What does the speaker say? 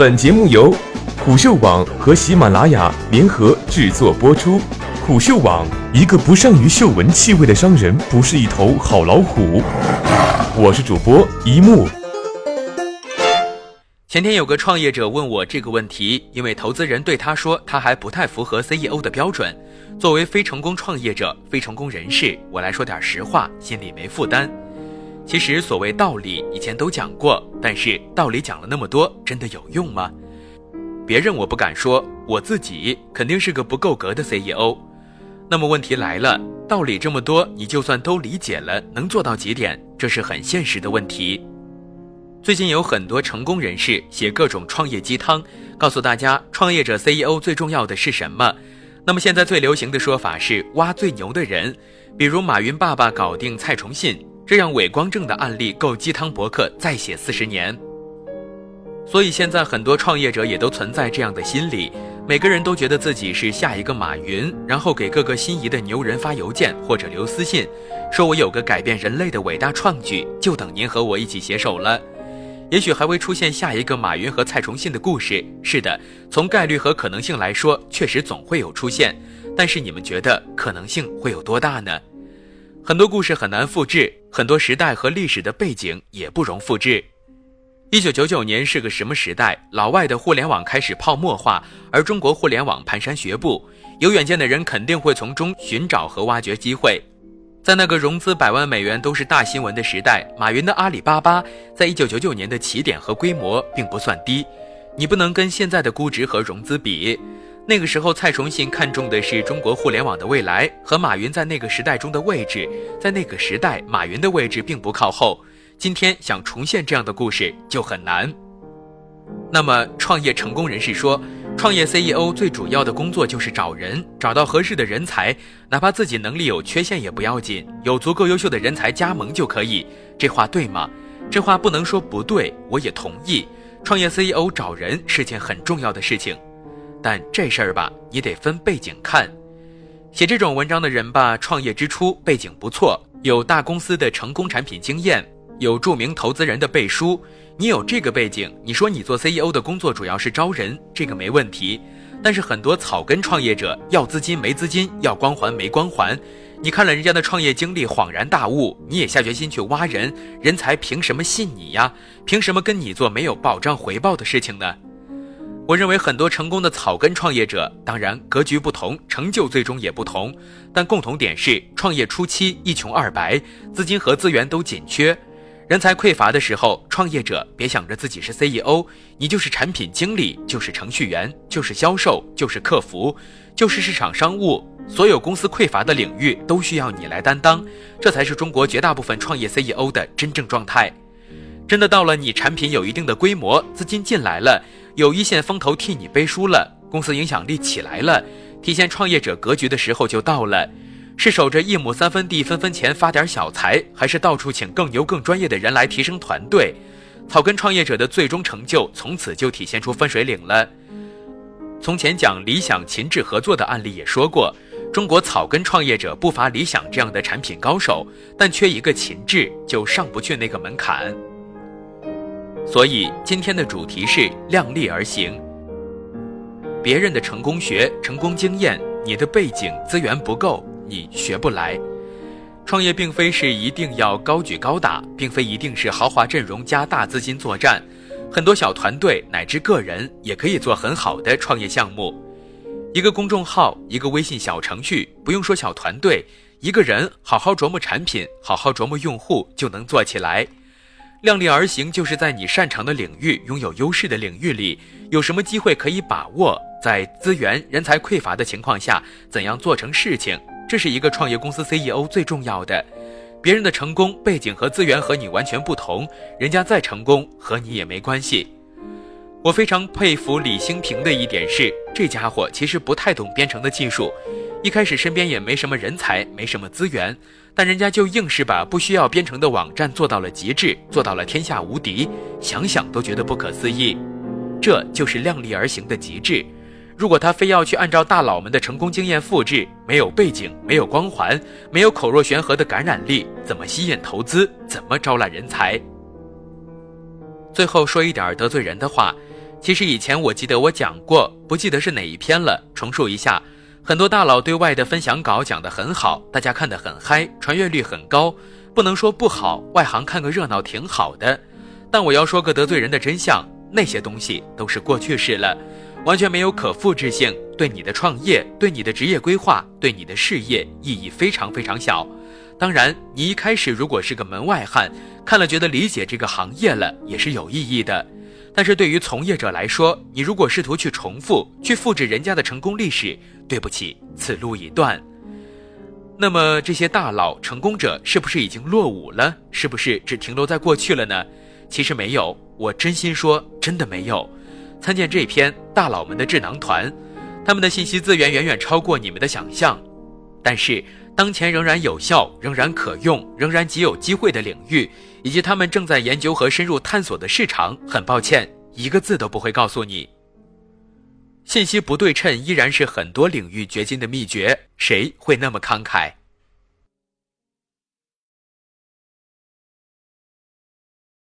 本节目由虎嗅网和喜马拉雅联合制作播出。虎嗅网：一个不善于嗅闻气味的商人，不是一头好老虎。我是主播一木。前天有个创业者问我这个问题，因为投资人对他说他还不太符合 CEO 的标准。作为非成功创业者、非成功人士，我来说点实话，心里没负担。其实所谓道理以前都讲过，但是道理讲了那么多，真的有用吗？别人我不敢说，我自己肯定是个不够格的 CEO。那么问题来了，道理这么多，你就算都理解了，能做到几点？这是很现实的问题。最近有很多成功人士写各种创业鸡汤，告诉大家创业者 CEO 最重要的是什么。那么现在最流行的说法是挖最牛的人，比如马云爸爸搞定蔡崇信，这样伪光正的案例够鸡汤博客再写四十年。所以现在很多创业者也都存在这样的心理，每个人都觉得自己是下一个马云，然后给各个心仪的牛人发邮件或者留私信，说我有个改变人类的伟大创举，就等您和我一起携手了。也许还会出现下一个马云和蔡崇信的故事。是的，从概率和可能性来说，确实总会有出现。但是你们觉得可能性会有多大呢？很多故事很难复制，很多时代和历史的背景也不容复制。一九九九年是个什么时代？老外的互联网开始泡沫化，而中国互联网蹒跚学步。有远见的人肯定会从中寻找和挖掘机会。在那个融资百万美元都是大新闻的时代，马云的阿里巴巴在一九九九年的起点和规模并不算低，你不能跟现在的估值和融资比。那个时候，蔡崇信看中的是中国互联网的未来和马云在那个时代中的位置，在那个时代，马云的位置并不靠后。今天想重现这样的故事就很难。那么，创业成功人士说。创业 CEO 最主要的工作就是找人，找到合适的人才，哪怕自己能力有缺陷也不要紧，有足够优秀的人才加盟就可以。这话对吗？这话不能说不对，我也同意。创业 CEO 找人是件很重要的事情，但这事儿吧，你得分背景看。写这种文章的人吧，创业之初背景不错，有大公司的成功产品经验，有著名投资人的背书。你有这个背景，你说你做 CEO 的工作主要是招人，这个没问题。但是很多草根创业者要资金没资金，要光环没光环。你看了人家的创业经历，恍然大悟，你也下决心去挖人，人才凭什么信你呀？凭什么跟你做没有保障回报的事情呢？我认为很多成功的草根创业者，当然格局不同，成就最终也不同，但共同点是创业初期一穷二白，资金和资源都紧缺。人才匮乏的时候，创业者别想着自己是 CEO，你就是产品经理，就是程序员，就是销售，就是客服，就是市场商务。所有公司匮乏的领域都需要你来担当，这才是中国绝大部分创业 CEO 的真正状态。真的到了你产品有一定的规模，资金进来了，有一线风投替你背书了，公司影响力起来了，体现创业者格局的时候就到了。是守着一亩三分地分分钱发点小财，还是到处请更牛更专业的人来提升团队？草根创业者的最终成就从此就体现出分水岭了。从前讲理想秦志合作的案例也说过，中国草根创业者不乏理想这样的产品高手，但缺一个秦志就上不去那个门槛。所以今天的主题是量力而行。别人的成功学、成功经验，你的背景资源不够。你学不来，创业并非是一定要高举高打，并非一定是豪华阵容加大资金作战，很多小团队乃至个人也可以做很好的创业项目。一个公众号，一个微信小程序，不用说小团队，一个人好好琢磨产品，好好琢磨用户就能做起来。量力而行，就是在你擅长的领域、拥有优势的领域里，有什么机会可以把握，在资源人才匮乏的情况下，怎样做成事情。这是一个创业公司 CEO 最重要的，别人的成功背景和资源和你完全不同，人家再成功和你也没关系。我非常佩服李兴平的一点是，这家伙其实不太懂编程的技术，一开始身边也没什么人才，没什么资源，但人家就硬是把不需要编程的网站做到了极致，做到了天下无敌，想想都觉得不可思议。这就是量力而行的极致。如果他非要去按照大佬们的成功经验复制，没有背景，没有光环，没有口若悬河的感染力，怎么吸引投资？怎么招揽人才？最后说一点得罪人的话，其实以前我记得我讲过，不记得是哪一篇了，重述一下。很多大佬对外的分享稿讲得很好，大家看得很嗨，传阅率很高，不能说不好，外行看个热闹挺好的。但我要说个得罪人的真相，那些东西都是过去式了，完全没有可复制性，对你的创业、对你的职业规划、对你的事业意义非常非常小。当然，你一开始如果是个门外汉，看了觉得理解这个行业了，也是有意义的。但是对于从业者来说，你如果试图去重复、去复制人家的成功历史，对不起，此路已断。那么这些大佬、成功者是不是已经落伍了？是不是只停留在过去了呢？其实没有，我真心说，真的没有。参见这篇《大佬们的智囊团》，他们的信息资源远远超过你们的想象。但是，当前仍然有效、仍然可用、仍然极有机会的领域，以及他们正在研究和深入探索的市场，很抱歉，一个字都不会告诉你。信息不对称依然是很多领域掘金的秘诀，谁会那么慷慨？